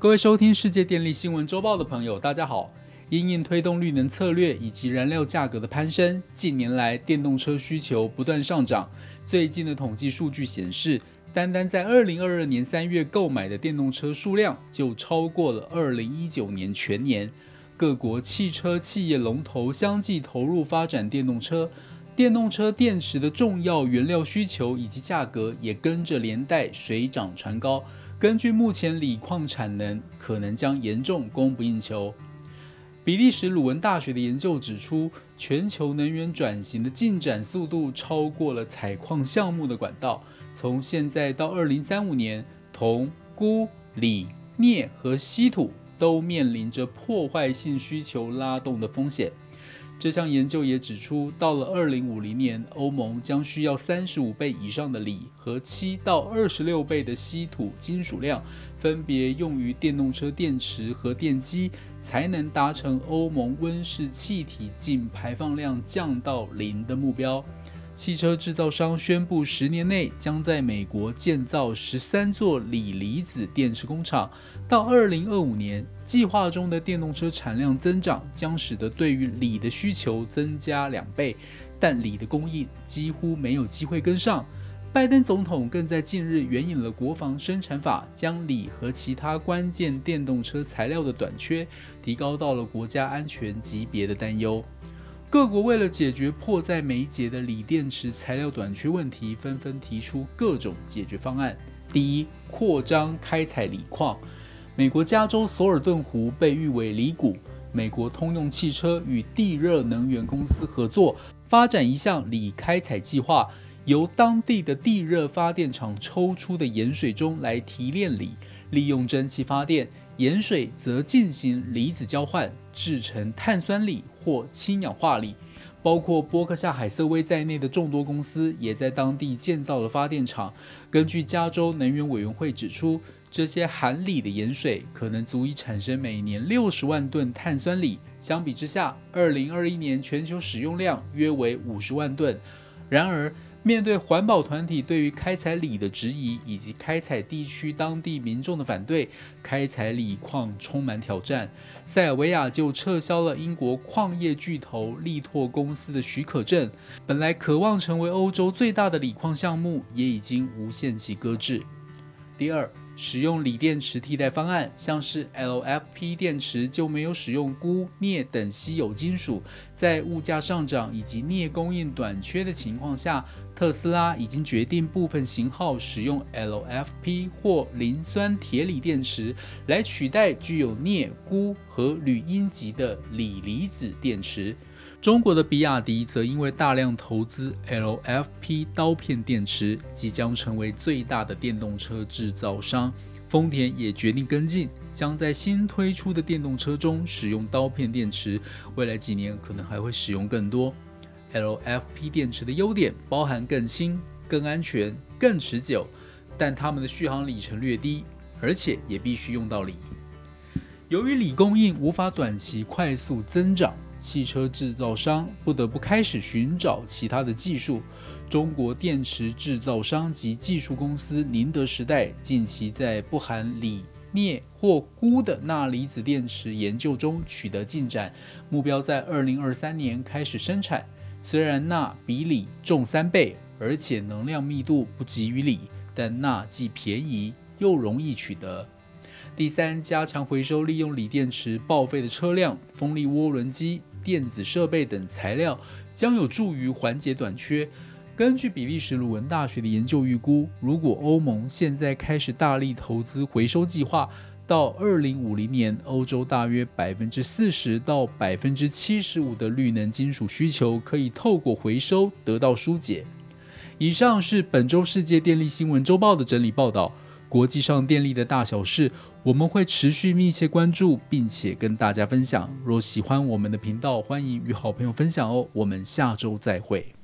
各位收听世界电力新闻周报的朋友，大家好。因应推动绿能策略以及燃料价格的攀升，近年来电动车需求不断上涨。最近的统计数据显示，单单在二零二二年三月购买的电动车数量就超过了二零一九年全年。各国汽车企业龙头相继投入发展电动车，电动车电池的重要原料需求以及价格也跟着连带水涨船高。根据目前锂矿产能，可能将严重供不应求。比利时鲁文大学的研究指出，全球能源转型的进展速度超过了采矿项目的管道。从现在到二零三五年，铜、钴、锂、镍和稀土都面临着破坏性需求拉动的风险。这项研究也指出，到了二零五零年，欧盟将需要三十五倍以上的锂和七到二十六倍的稀土金属量，分别用于电动车电池和电机，才能达成欧盟温室气体净排放量降到零的目标。汽车制造商宣布，十年内将在美国建造十三座锂离子电池工厂。到二零二五年，计划中的电动车产量增长将使得对于锂的需求增加两倍，但锂的供应几乎没有机会跟上。拜登总统更在近日援引了国防生产法，将锂和其他关键电动车材料的短缺提高到了国家安全级别的担忧。各国为了解决迫在眉睫的锂电池材料短缺问题，纷纷提出各种解决方案。第一，扩张开采锂矿。美国加州索尔顿湖被誉为锂谷，美国通用汽车与地热能源公司合作，发展一项锂开采计划，由当地的地热发电厂抽出的盐水中来提炼锂，利用蒸汽发电。盐水则进行离子交换，制成碳酸锂或氢氧化锂。包括波克夏海瑟威在内的众多公司也在当地建造了发电厂。根据加州能源委员会指出，这些含锂的盐水可能足以产生每年六十万吨碳酸锂。相比之下，二零二一年全球使用量约为五十万吨。然而，面对环保团体对于开采锂的质疑，以及开采地区当地民众的反对，开采锂矿充满挑战。塞尔维亚就撤销了英国矿业巨头力拓公司的许可证，本来渴望成为欧洲最大的锂矿项目，也已经无限期搁置。第二。使用锂电池替代方案，像是 LFP 电池就没有使用钴、镍等稀有金属。在物价上涨以及镍供应短缺的情况下，特斯拉已经决定部分型号使用 LFP 或磷酸铁锂电池来取代具有镍、钴和铝阴极的锂离子电池。中国的比亚迪则因为大量投资 LFP 刀片电池，即将成为最大的电动车制造商。丰田也决定跟进，将在新推出的电动车中使用刀片电池，未来几年可能还会使用更多。LFP 电池的优点包含更轻、更安全、更持久，但它们的续航里程略低，而且也必须用到锂。由于锂供应无法短期快速增长。汽车制造商不得不开始寻找其他的技术。中国电池制造商及技术公司宁德时代近期在不含锂、镍或钴的钠离子电池研究中取得进展，目标在二零二三年开始生产。虽然钠比锂重三倍，而且能量密度不及于锂，但钠既便宜又容易取得。第三，加强回收利用锂电池报废的车辆、风力涡轮机。电子设备等材料将有助于缓解短缺。根据比利时鲁文大学的研究预估，如果欧盟现在开始大力投资回收计划，到二零五零年，欧洲大约百分之四十到百分之七十五的绿能金属需求可以透过回收得到疏解。以上是本周世界电力新闻周报的整理报道。国际上电力的大小事，我们会持续密切关注，并且跟大家分享。若喜欢我们的频道，欢迎与好朋友分享哦。我们下周再会。